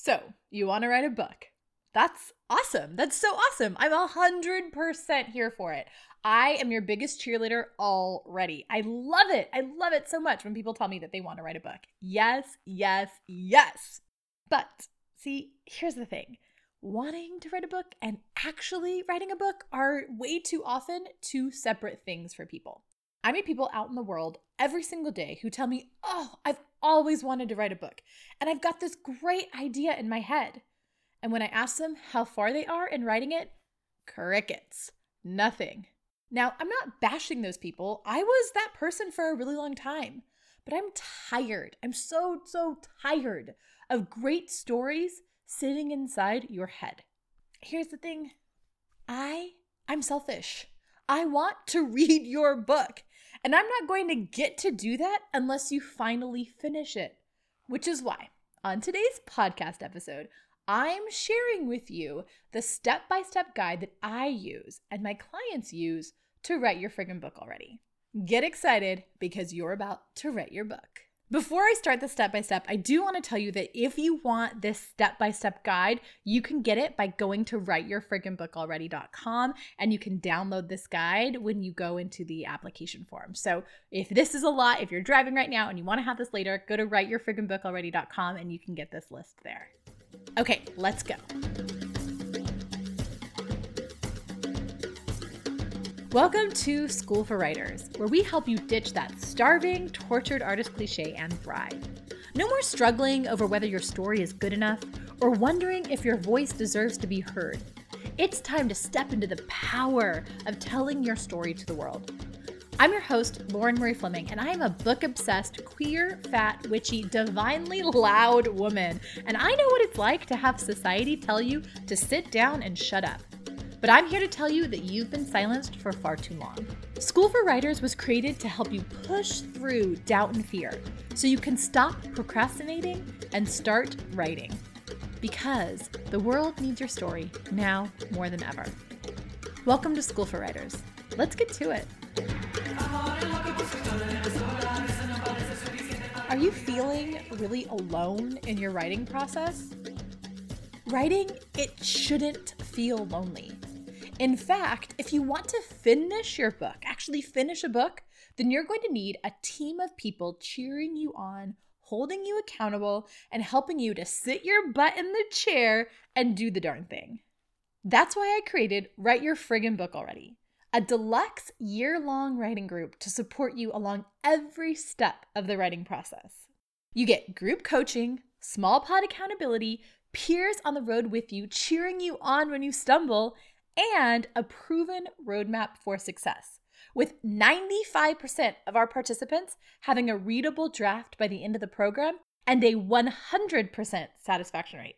So, you want to write a book? That's awesome. That's so awesome. I'm a 100% here for it. I am your biggest cheerleader already. I love it. I love it so much when people tell me that they want to write a book. Yes, yes, yes. But see, here's the thing wanting to write a book and actually writing a book are way too often two separate things for people. I meet people out in the world every single day who tell me, Oh, I've always wanted to write a book, and I've got this great idea in my head. And when I ask them how far they are in writing it, crickets, nothing. Now, I'm not bashing those people. I was that person for a really long time, but I'm tired. I'm so, so tired of great stories sitting inside your head. Here's the thing I, I'm selfish. I want to read your book. And I'm not going to get to do that unless you finally finish it. Which is why, on today's podcast episode, I'm sharing with you the step by step guide that I use and my clients use to write your friggin' book already. Get excited because you're about to write your book. Before I start the step by step, I do want to tell you that if you want this step by step guide, you can get it by going to writeyourfrigginbookalready.com and you can download this guide when you go into the application form. So if this is a lot, if you're driving right now and you want to have this later, go to writeyourfrigginbookalready.com and you can get this list there. Okay, let's go. Welcome to School for Writers, where we help you ditch that starving, tortured artist cliche and thrive. No more struggling over whether your story is good enough or wondering if your voice deserves to be heard. It's time to step into the power of telling your story to the world. I'm your host, Lauren Marie Fleming, and I am a book obsessed, queer, fat, witchy, divinely loud woman. And I know what it's like to have society tell you to sit down and shut up. But I'm here to tell you that you've been silenced for far too long. School for Writers was created to help you push through doubt and fear so you can stop procrastinating and start writing. Because the world needs your story now more than ever. Welcome to School for Writers. Let's get to it. Are you feeling really alone in your writing process? Writing, it shouldn't feel lonely. In fact, if you want to finish your book, actually finish a book, then you're going to need a team of people cheering you on, holding you accountable, and helping you to sit your butt in the chair and do the darn thing. That's why I created Write Your Friggin' Book Already, a deluxe year long writing group to support you along every step of the writing process. You get group coaching, small pod accountability, peers on the road with you, cheering you on when you stumble, and a proven roadmap for success. With 95% of our participants having a readable draft by the end of the program and a 100% satisfaction rate.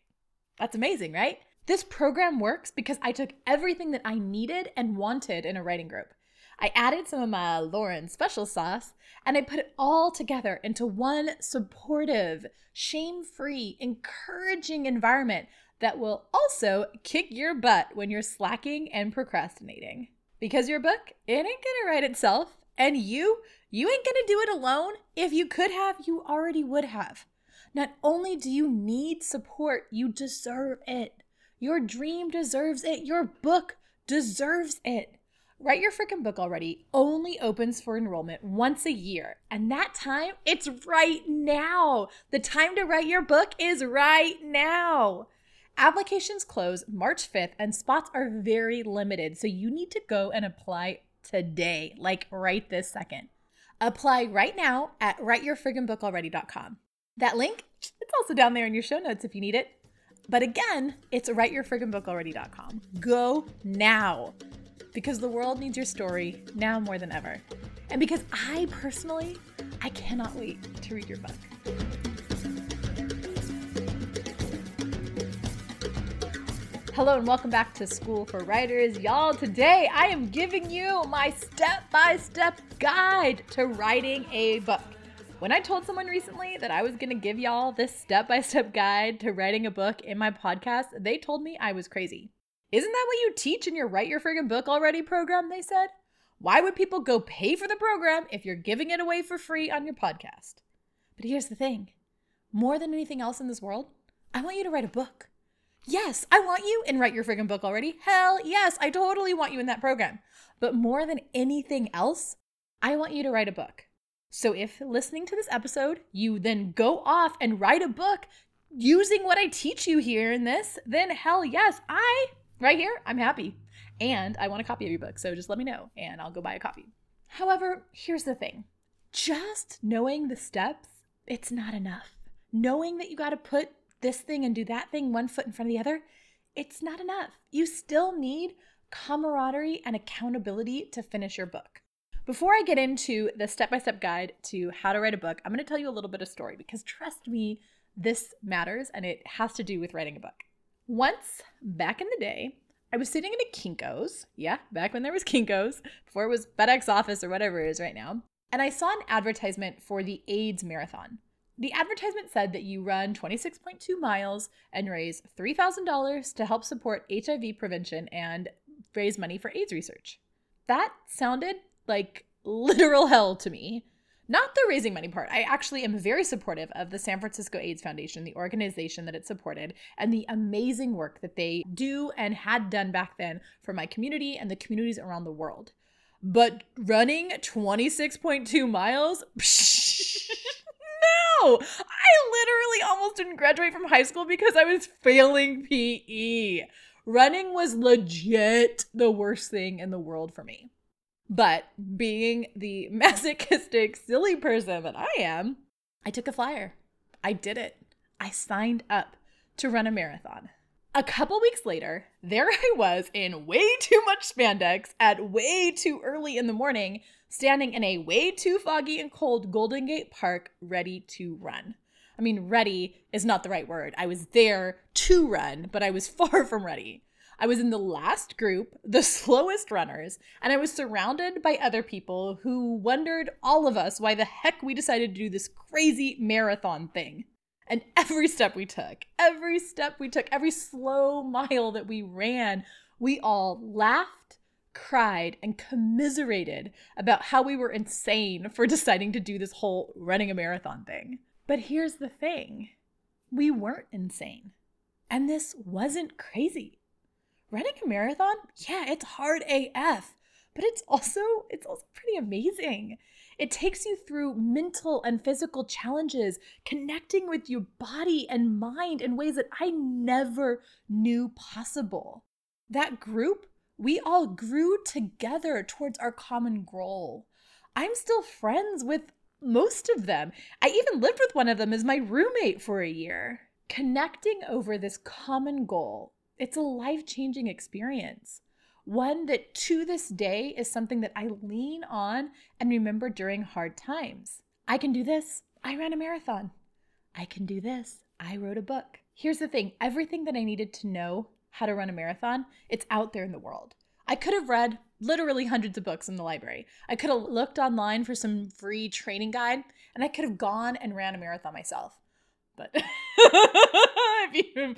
That's amazing, right? This program works because I took everything that I needed and wanted in a writing group. I added some of my Lauren special sauce and I put it all together into one supportive, shame free, encouraging environment that will also kick your butt when you're slacking and procrastinating. Because your book, it ain't gonna write itself, and you, you ain't gonna do it alone. If you could have, you already would have. Not only do you need support, you deserve it. Your dream deserves it. Your book deserves it. Write Your Freaking Book Already only opens for enrollment once a year. And that time, it's right now. The time to write your book is right now. Applications close March 5th and spots are very limited, so you need to go and apply today, like right this second. Apply right now at writeyourfrigginbookalready.com. That link, it's also down there in your show notes if you need it. But again, it's writeyourfrigginbookalready.com. Go now because the world needs your story now more than ever. And because I personally, I cannot wait to read your book. Hello and welcome back to School for Writers. Y'all, today I am giving you my step by step guide to writing a book. When I told someone recently that I was going to give y'all this step by step guide to writing a book in my podcast, they told me I was crazy. Isn't that what you teach in your Write Your Friggin' Book Already program? They said. Why would people go pay for the program if you're giving it away for free on your podcast? But here's the thing more than anything else in this world, I want you to write a book. Yes, I want you and write your friggin' book already. Hell yes, I totally want you in that program. But more than anything else, I want you to write a book. So if listening to this episode, you then go off and write a book using what I teach you here in this, then hell yes, I, right here, I'm happy. And I want a copy of your book. So just let me know and I'll go buy a copy. However, here's the thing just knowing the steps, it's not enough. Knowing that you got to put this thing and do that thing one foot in front of the other, it's not enough. You still need camaraderie and accountability to finish your book. Before I get into the step by step guide to how to write a book, I'm going to tell you a little bit of story because trust me, this matters and it has to do with writing a book. Once back in the day, I was sitting in a Kinko's. Yeah, back when there was Kinko's, before it was FedEx office or whatever it is right now. And I saw an advertisement for the AIDS Marathon. The advertisement said that you run 26.2 miles and raise $3,000 to help support HIV prevention and raise money for AIDS research. That sounded like literal hell to me. Not the raising money part. I actually am very supportive of the San Francisco AIDS Foundation, the organization that it supported, and the amazing work that they do and had done back then for my community and the communities around the world. But running 26.2 miles? no! I literally almost didn't graduate from high school because I was failing PE. Running was legit the worst thing in the world for me. But being the masochistic, silly person that I am, I took a flyer. I did it. I signed up to run a marathon. A couple weeks later, there I was in way too much spandex at way too early in the morning, standing in a way too foggy and cold Golden Gate Park, ready to run. I mean, ready is not the right word. I was there to run, but I was far from ready. I was in the last group, the slowest runners, and I was surrounded by other people who wondered, all of us, why the heck we decided to do this crazy marathon thing. And every step we took, every step we took, every slow mile that we ran, we all laughed, cried, and commiserated about how we were insane for deciding to do this whole running a marathon thing. But here's the thing we weren't insane. And this wasn't crazy running a marathon, yeah, it's hard AF, but it's also it's also pretty amazing. It takes you through mental and physical challenges, connecting with your body and mind in ways that I never knew possible. That group, we all grew together towards our common goal. I'm still friends with most of them. I even lived with one of them as my roommate for a year. Connecting over this common goal it's a life changing experience. One that to this day is something that I lean on and remember during hard times. I can do this. I ran a marathon. I can do this. I wrote a book. Here's the thing everything that I needed to know how to run a marathon, it's out there in the world. I could have read literally hundreds of books in the library. I could have looked online for some free training guide, and I could have gone and ran a marathon myself. But I,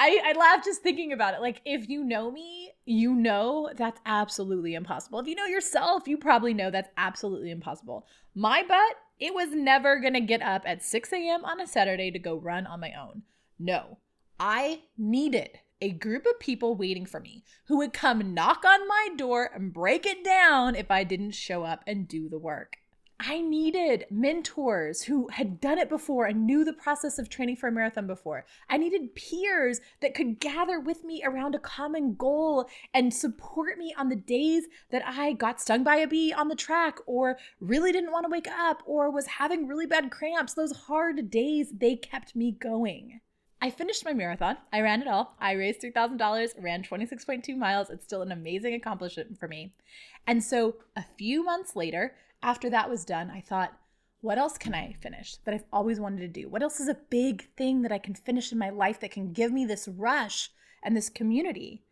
I laugh just thinking about it. Like, if you know me, you know that's absolutely impossible. If you know yourself, you probably know that's absolutely impossible. My butt, it was never gonna get up at 6 a.m. on a Saturday to go run on my own. No, I needed a group of people waiting for me who would come knock on my door and break it down if I didn't show up and do the work. I needed mentors who had done it before and knew the process of training for a marathon before. I needed peers that could gather with me around a common goal and support me on the days that I got stung by a bee on the track or really didn't want to wake up or was having really bad cramps. Those hard days, they kept me going. I finished my marathon. I ran it all. I raised $3,000, ran 26.2 miles. It's still an amazing accomplishment for me. And so a few months later, after that was done, I thought, what else can I finish that I've always wanted to do? What else is a big thing that I can finish in my life that can give me this rush and this community?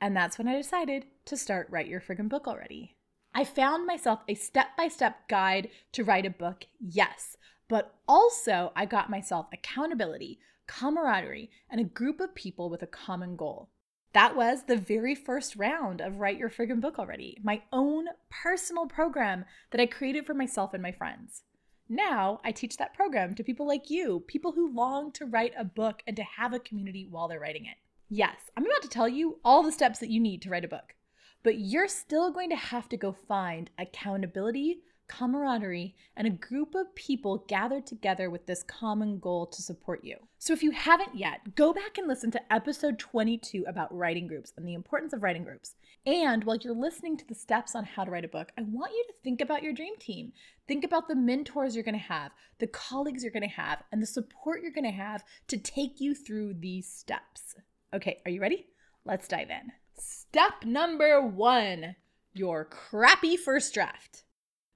And that's when I decided to start Write Your Friggin' Book Already. I found myself a step by step guide to write a book, yes, but also I got myself accountability, camaraderie, and a group of people with a common goal. That was the very first round of Write Your Friggin' Book Already, my own personal program that I created for myself and my friends. Now I teach that program to people like you, people who long to write a book and to have a community while they're writing it. Yes, I'm about to tell you all the steps that you need to write a book, but you're still going to have to go find accountability, camaraderie, and a group of people gathered together with this common goal to support you. So if you haven't yet, go back and listen to episode 22 about writing groups and the importance of writing groups. And while you're listening to the steps on how to write a book, I want you to think about your dream team. Think about the mentors you're going to have, the colleagues you're going to have, and the support you're going to have to take you through these steps. Okay, are you ready? Let's dive in. Step number one your crappy first draft.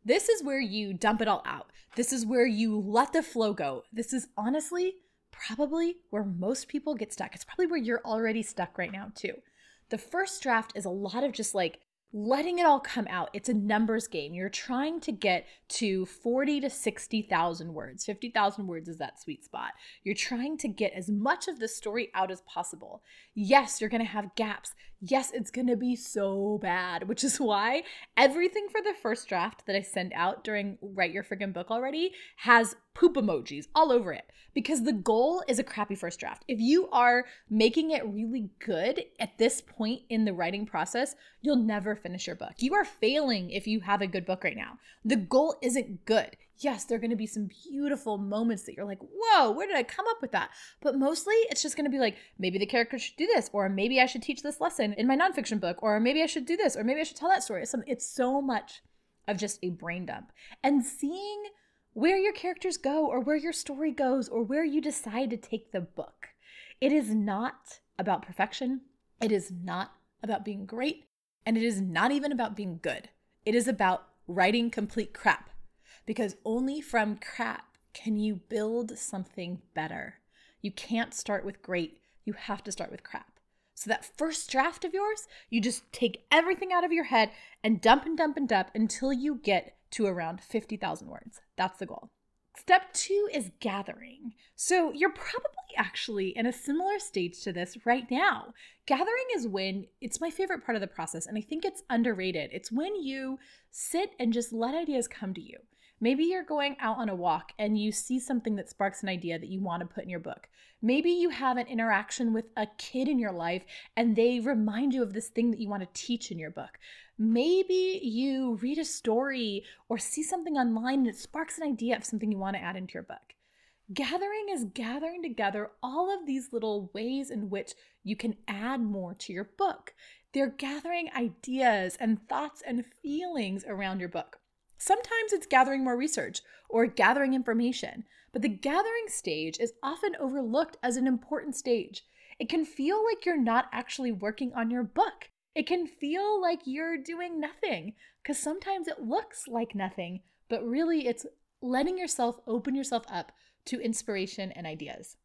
This is where you dump it all out. This is where you let the flow go. This is honestly probably where most people get stuck. It's probably where you're already stuck right now, too. The first draft is a lot of just like letting it all come out. It's a numbers game. You're trying to get to 40 to 60,000 words. 50,000 words is that sweet spot. You're trying to get as much of the story out as possible. Yes, you're going to have gaps. Yes, it's going to be so bad, which is why everything for the first draft that I send out during Write Your Friggin' Book already has poop emojis all over it because the goal is a crappy first draft. If you are making it really good at this point in the writing process, you'll never finish your book. You are failing if you have a good book right now. The goal isn't good. Yes, there are going to be some beautiful moments that you're like, whoa, where did I come up with that? But mostly it's just going to be like, maybe the character should do this, or maybe I should teach this lesson in my nonfiction book, or maybe I should do this, or maybe I should tell that story. It's so much of just a brain dump. And seeing where your characters go or where your story goes or where you decide to take the book. It is not about perfection. It is not about being great. And it is not even about being good. It is about writing complete crap because only from crap can you build something better. You can't start with great, you have to start with crap. So, that first draft of yours, you just take everything out of your head and dump and dump and dump until you get to around 50,000 words. That's the goal. Step two is gathering. So you're probably actually in a similar stage to this right now. Gathering is when it's my favorite part of the process, and I think it's underrated. It's when you sit and just let ideas come to you. Maybe you're going out on a walk and you see something that sparks an idea that you want to put in your book. Maybe you have an interaction with a kid in your life and they remind you of this thing that you want to teach in your book. Maybe you read a story or see something online and it sparks an idea of something you want to add into your book. Gathering is gathering together all of these little ways in which you can add more to your book. They're gathering ideas and thoughts and feelings around your book. Sometimes it's gathering more research or gathering information, but the gathering stage is often overlooked as an important stage. It can feel like you're not actually working on your book. It can feel like you're doing nothing because sometimes it looks like nothing, but really it's letting yourself open yourself up to inspiration and ideas.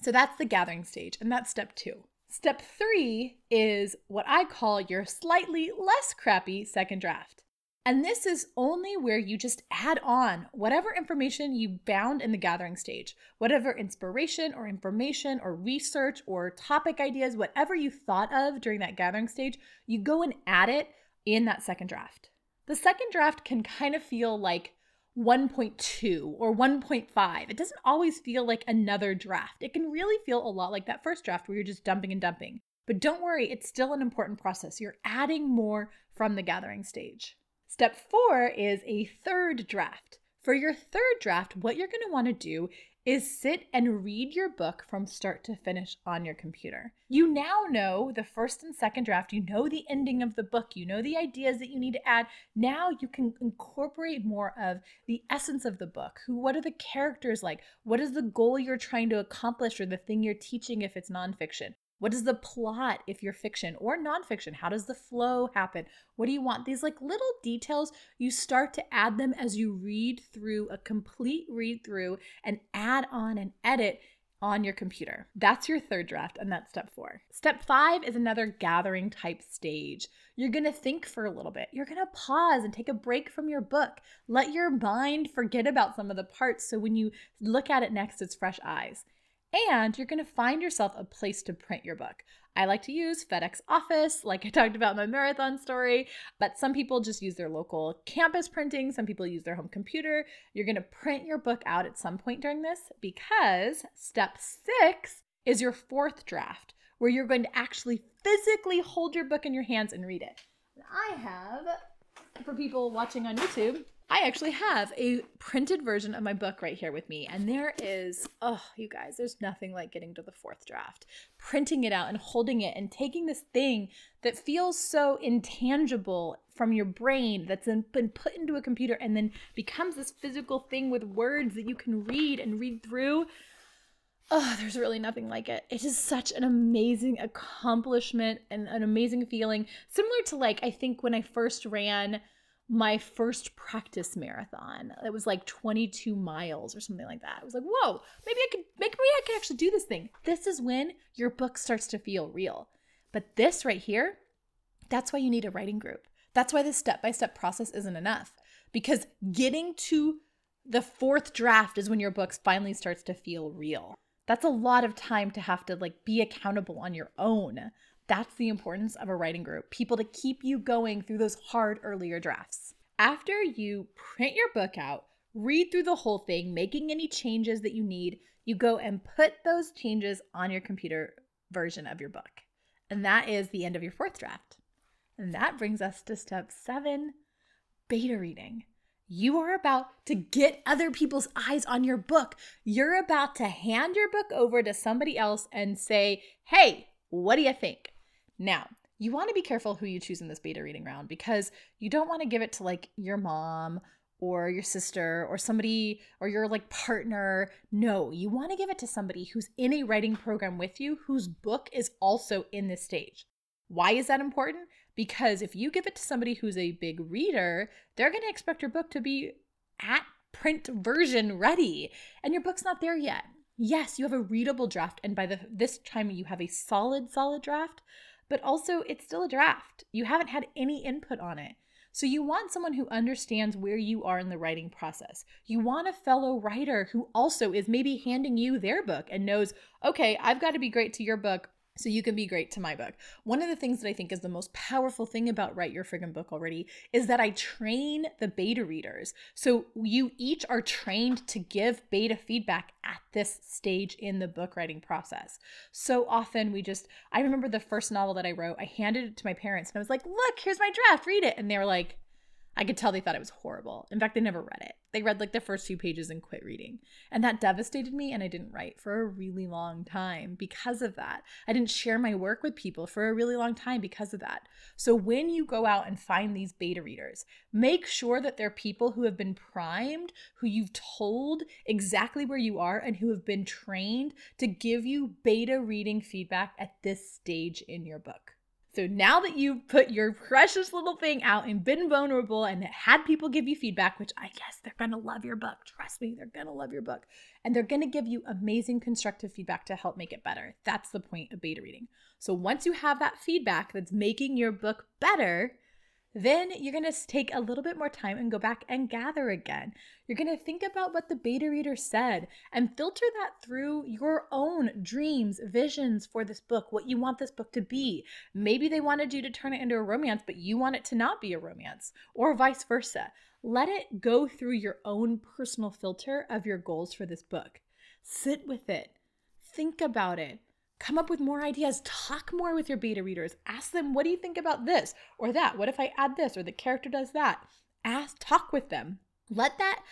So that's the gathering stage, and that's step two. Step three is what I call your slightly less crappy second draft. And this is only where you just add on whatever information you bound in the gathering stage, whatever inspiration or information or research or topic ideas, whatever you thought of during that gathering stage, you go and add it in that second draft. The second draft can kind of feel like 1.2 or 1.5. It doesn't always feel like another draft. It can really feel a lot like that first draft where you're just dumping and dumping. But don't worry, it's still an important process. You're adding more from the gathering stage. Step four is a third draft. For your third draft, what you're going to want to do is sit and read your book from start to finish on your computer. You now know the first and second draft, you know the ending of the book, you know the ideas that you need to add. Now you can incorporate more of the essence of the book. Who what are the characters like? What is the goal you're trying to accomplish or the thing you're teaching if it's nonfiction? What is the plot if you're fiction or nonfiction? How does the flow happen? What do you want? These like little details, you start to add them as you read through a complete read through and add on and edit on your computer. That's your third draft, and that's step four. Step five is another gathering type stage. You're gonna think for a little bit. You're gonna pause and take a break from your book. Let your mind forget about some of the parts so when you look at it next, it's fresh eyes. And you're going to find yourself a place to print your book. I like to use FedEx Office, like I talked about in my marathon story, but some people just use their local campus printing. Some people use their home computer. You're going to print your book out at some point during this because step six is your fourth draft, where you're going to actually physically hold your book in your hands and read it. And I have, for people watching on YouTube, I actually have a printed version of my book right here with me. And there is, oh, you guys, there's nothing like getting to the fourth draft, printing it out and holding it and taking this thing that feels so intangible from your brain that's been put into a computer and then becomes this physical thing with words that you can read and read through. Oh, there's really nothing like it. It is such an amazing accomplishment and an amazing feeling. Similar to, like, I think when I first ran my first practice marathon. It was like 22 miles or something like that. I was like, whoa, maybe I could maybe I could actually do this thing. This is when your book starts to feel real. But this right here, that's why you need a writing group. That's why this step-by-step process isn't enough. Because getting to the fourth draft is when your book finally starts to feel real. That's a lot of time to have to like be accountable on your own. That's the importance of a writing group, people to keep you going through those hard earlier drafts. After you print your book out, read through the whole thing, making any changes that you need, you go and put those changes on your computer version of your book. And that is the end of your fourth draft. And that brings us to step seven beta reading. You are about to get other people's eyes on your book. You're about to hand your book over to somebody else and say, hey, what do you think? Now, you want to be careful who you choose in this beta reading round because you don't want to give it to like your mom or your sister or somebody or your like partner. No, you want to give it to somebody who's in a writing program with you whose book is also in this stage. Why is that important? Because if you give it to somebody who's a big reader, they're going to expect your book to be at print version ready and your book's not there yet. Yes, you have a readable draft and by the this time you have a solid solid draft, but also it's still a draft. You haven't had any input on it. So you want someone who understands where you are in the writing process. You want a fellow writer who also is maybe handing you their book and knows, okay, I've got to be great to your book so you can be great to my book. One of the things that I think is the most powerful thing about Write Your Friggin' Book already is that I train the beta readers. So you each are trained to give beta feedback at this stage in the book writing process. So often we just, I remember the first novel that I wrote, I handed it to my parents and I was like, look, here's my draft, read it. And they were like, I could tell they thought it was horrible. In fact, they never read it. They read like the first few pages and quit reading. And that devastated me, and I didn't write for a really long time because of that. I didn't share my work with people for a really long time because of that. So when you go out and find these beta readers, make sure that they're people who have been primed, who you've told exactly where you are, and who have been trained to give you beta reading feedback at this stage in your book. So now that you've put your precious little thing out and been vulnerable and had people give you feedback, which I guess they're going to love your book. Trust me, they're going to love your book. And they're going to give you amazing constructive feedback to help make it better. That's the point of beta reading. So once you have that feedback that's making your book better, then you're going to take a little bit more time and go back and gather again. You're going to think about what the beta reader said and filter that through your own dreams, visions for this book, what you want this book to be. Maybe they wanted you to turn it into a romance, but you want it to not be a romance, or vice versa. Let it go through your own personal filter of your goals for this book. Sit with it, think about it, come up with more ideas talk more with your beta readers ask them what do you think about this or that? What if i add this or the character does that? Ask talk with them. Let that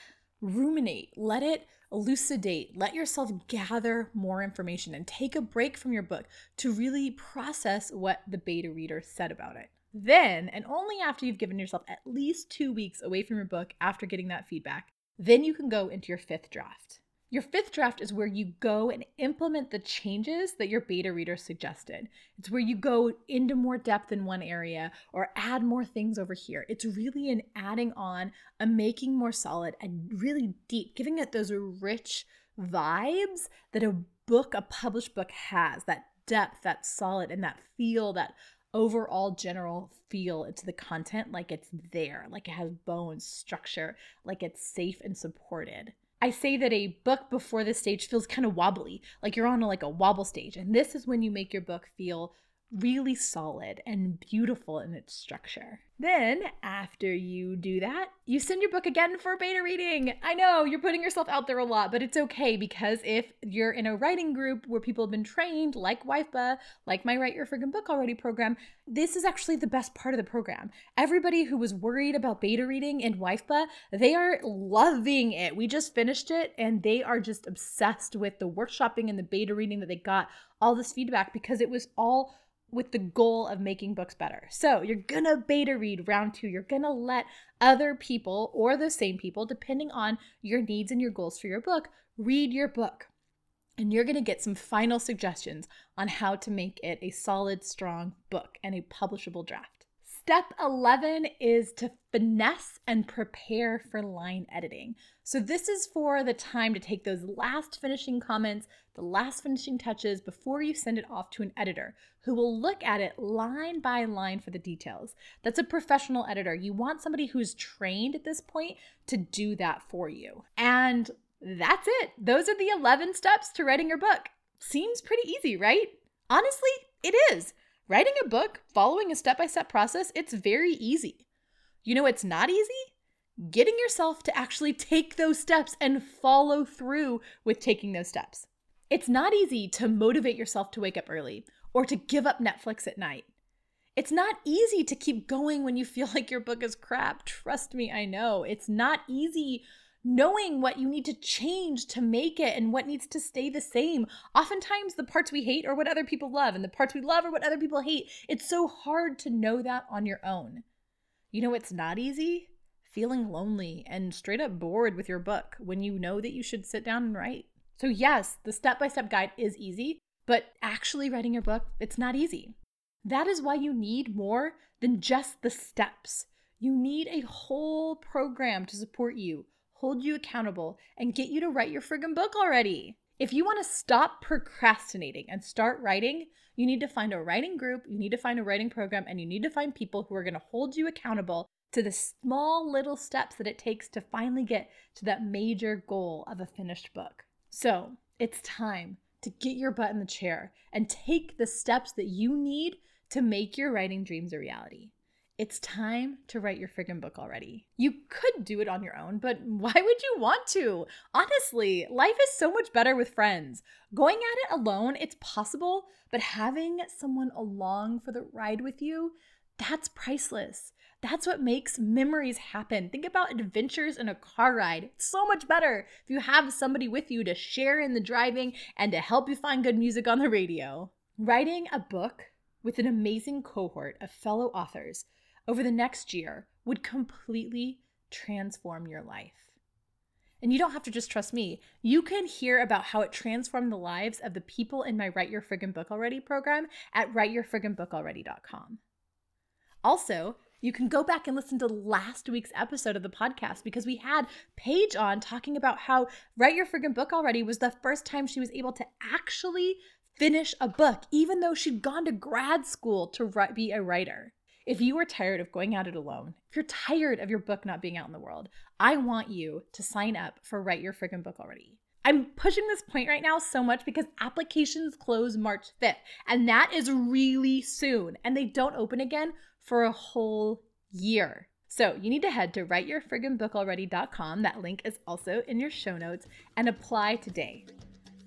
ruminate. Let it elucidate. Let yourself gather more information and take a break from your book to really process what the beta reader said about it. Then and only after you've given yourself at least two weeks away from your book after getting that feedback then you can go into your fifth draft your fifth draft is where you go and implement the changes that your beta reader suggested. It's where you go into more depth in one area or add more things over here. It's really an adding on, a making more solid and really deep, giving it those rich vibes that a book, a published book has that depth, that solid, and that feel, that overall general feel into the content like it's there, like it has bones, structure, like it's safe and supported. I say that a book before this stage feels kind of wobbly, like you're on a, like a wobble stage. And this is when you make your book feel really solid and beautiful in its structure. Then, after you do that, you send your book again for beta reading. I know you're putting yourself out there a lot, but it's okay because if you're in a writing group where people have been trained, like WIFBA, like my Write Your Friggin' Book Already program, this is actually the best part of the program. Everybody who was worried about beta reading in WIFBA, they are loving it. We just finished it and they are just obsessed with the workshopping and the beta reading that they got all this feedback because it was all with the goal of making books better. So you're gonna beta read round two. You're gonna let other people or the same people, depending on your needs and your goals for your book, read your book. And you're gonna get some final suggestions on how to make it a solid, strong book and a publishable draft. Step 11 is to finesse and prepare for line editing. So, this is for the time to take those last finishing comments, the last finishing touches before you send it off to an editor who will look at it line by line for the details. That's a professional editor. You want somebody who's trained at this point to do that for you. And that's it. Those are the 11 steps to writing your book. Seems pretty easy, right? Honestly, it is. Writing a book, following a step by step process, it's very easy. You know, it's not easy? Getting yourself to actually take those steps and follow through with taking those steps. It's not easy to motivate yourself to wake up early or to give up Netflix at night. It's not easy to keep going when you feel like your book is crap. Trust me, I know. It's not easy knowing what you need to change to make it and what needs to stay the same. Oftentimes, the parts we hate are what other people love, and the parts we love are what other people hate. It's so hard to know that on your own. You know, it's not easy feeling lonely and straight up bored with your book when you know that you should sit down and write. So, yes, the step by step guide is easy, but actually writing your book, it's not easy. That is why you need more than just the steps. You need a whole program to support you hold you accountable, and get you to write your friggin' book already. If you want to stop procrastinating and start writing, you need to find a writing group, you need to find a writing program, and you need to find people who are going to hold you accountable to the small little steps that it takes to finally get to that major goal of a finished book. So it's time to get your butt in the chair and take the steps that you need to make your writing dreams a reality. It's time to write your friggin' book already. You could do it on your own, but why would you want to? Honestly, life is so much better with friends. Going at it alone, it's possible, but having someone along for the ride with you, that's priceless. That's what makes memories happen. Think about adventures in a car ride. It's so much better if you have somebody with you to share in the driving and to help you find good music on the radio. Writing a book with an amazing cohort of fellow authors over the next year would completely transform your life. And you don't have to just trust me. You can hear about how it transformed the lives of the people in my Write Your Friggin' Book Already program at writeyourfrigginbookalready.com. Also, you can go back and listen to last week's episode of the podcast because we had Paige on talking about how Write Your Friggin' Book Already was the first time she was able to actually finish a book, even though she'd gone to grad school to be a writer. If you are tired of going at it alone, if you're tired of your book not being out in the world, I want you to sign up for Write Your Friggin' Book Already. I'm pushing this point right now so much because applications close March 5th, and that is really soon, and they don't open again for a whole year. So you need to head to writeyourfrigginbookalready.com. That link is also in your show notes and apply today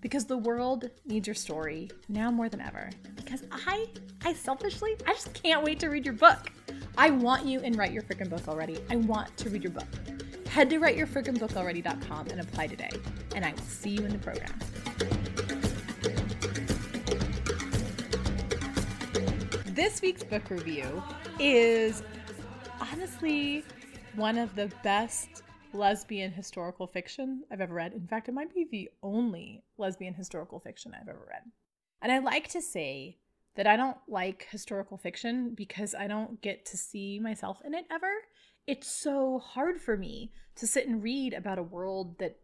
because the world needs your story now more than ever. Because I, I selfishly, I just can't wait to read your book. I want you in Write Your Frickin' Book Already. I want to read your book. Head to writeyourfrickinbookalready.com and apply today, and I will see you in the program. This week's book review is honestly one of the best lesbian historical fiction I've ever read. In fact, it might be the only lesbian historical fiction I've ever read. And I like to say that I don't like historical fiction because I don't get to see myself in it ever. It's so hard for me to sit and read about a world that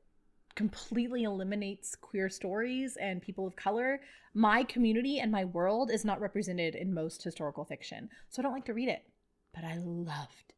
completely eliminates queer stories and people of color. My community and my world is not represented in most historical fiction, so I don't like to read it. But I loved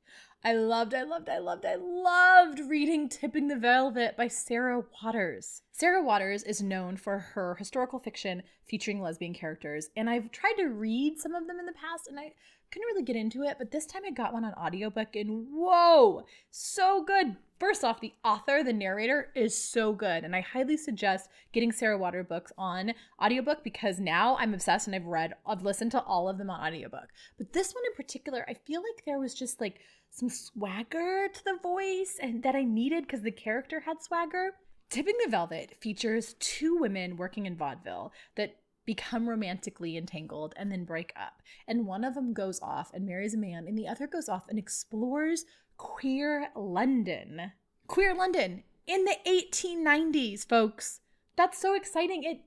I loved, I loved, I loved, I loved reading Tipping the Velvet by Sarah Waters. Sarah Waters is known for her historical fiction featuring lesbian characters, and I've tried to read some of them in the past and I couldn't really get into it, but this time I got one on audiobook and whoa, so good. First off, the author, the narrator is so good, and I highly suggest getting Sarah Water books on audiobook because now I'm obsessed and I've read, I've listened to all of them on audiobook. But this one in particular, I feel like there was just like some swagger to the voice and that I needed because the character had swagger. Tipping the Velvet features two women working in vaudeville that become romantically entangled and then break up. And one of them goes off and marries a man, and the other goes off and explores queer London. Queer London in the 1890s, folks. That's so exciting. It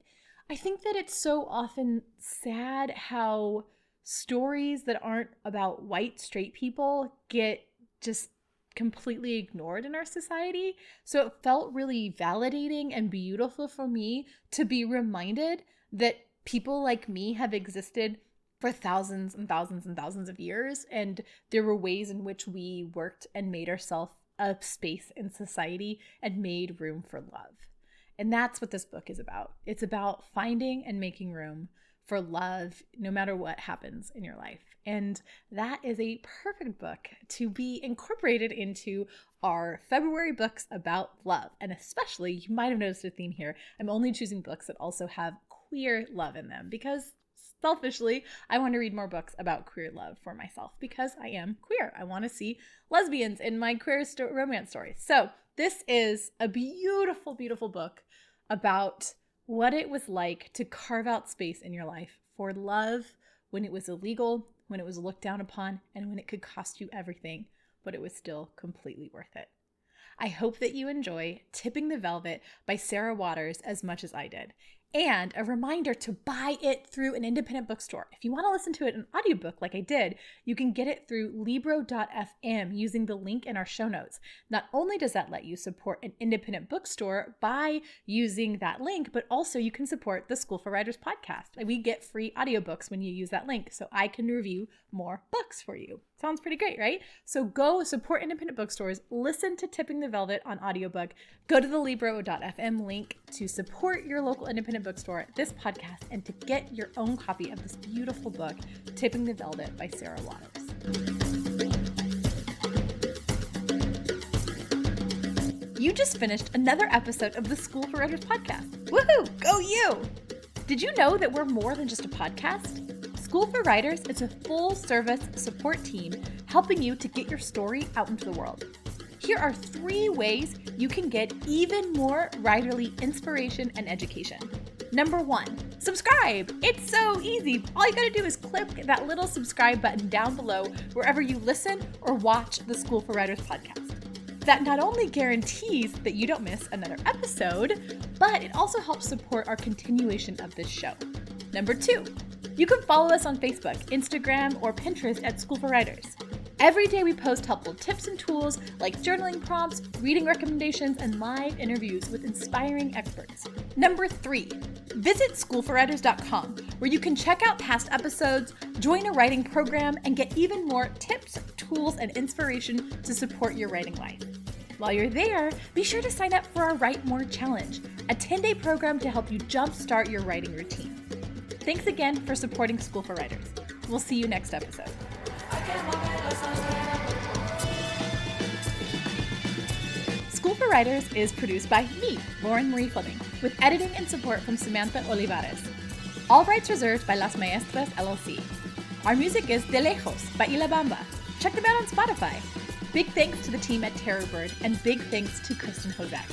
I think that it's so often sad how stories that aren't about white straight people get just completely ignored in our society. So it felt really validating and beautiful for me to be reminded that people like me have existed for thousands and thousands and thousands of years. And there were ways in which we worked and made ourselves a space in society and made room for love. And that's what this book is about. It's about finding and making room for love no matter what happens in your life. And that is a perfect book to be incorporated into our February books about love. And especially, you might have noticed a theme here. I'm only choosing books that also have queer love in them because selfishly, I want to read more books about queer love for myself because I am queer. I want to see lesbians in my queer sto- romance stories. So, this is a beautiful, beautiful book about what it was like to carve out space in your life for love when it was illegal, when it was looked down upon, and when it could cost you everything, but it was still completely worth it. I hope that you enjoy Tipping the Velvet by Sarah Waters as much as I did and a reminder to buy it through an independent bookstore. If you want to listen to it in audiobook like I did, you can get it through Libro.fm using the link in our show notes. Not only does that let you support an independent bookstore by using that link, but also you can support the School for Writers podcast. We get free audiobooks when you use that link, so I can review more books for you. Sounds pretty great, right? So go support independent bookstores, listen to Tipping the Velvet on audiobook, go to the Libro.fm link to support your local independent bookstore, this podcast, and to get your own copy of this beautiful book, Tipping the Velvet by Sarah Waters. You just finished another episode of the School for Writers podcast. Woohoo! Go you! Did you know that we're more than just a podcast? School for Writers is a full service support team helping you to get your story out into the world. Here are three ways you can get even more writerly inspiration and education. Number one, subscribe. It's so easy. All you gotta do is click that little subscribe button down below wherever you listen or watch the School for Writers podcast. That not only guarantees that you don't miss another episode, but it also helps support our continuation of this show. Number two, you can follow us on Facebook, Instagram, or Pinterest at School for Writers. Every day we post helpful tips and tools like journaling prompts, reading recommendations, and live interviews with inspiring experts. Number three, visit schoolforwriters.com where you can check out past episodes, join a writing program, and get even more tips, tools, and inspiration to support your writing life. While you're there, be sure to sign up for our Write More Challenge, a 10 day program to help you jumpstart your writing routine. Thanks again for supporting School for Writers. We'll see you next episode. School for Writers is produced by me, Lauren Marie Fleming, with editing and support from Samantha Olivares. All rights reserved by Las Maestras LLC. Our music is De Lejos by Ilabamba. Check them out on Spotify. Big thanks to the team at Terrorbird, and big thanks to Kristen Hozak.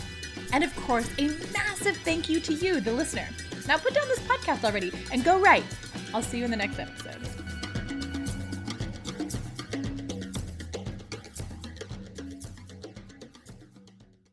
And of course, a massive thank you to you, the listener. Now put down this podcast already and go write. I'll see you in the next episode.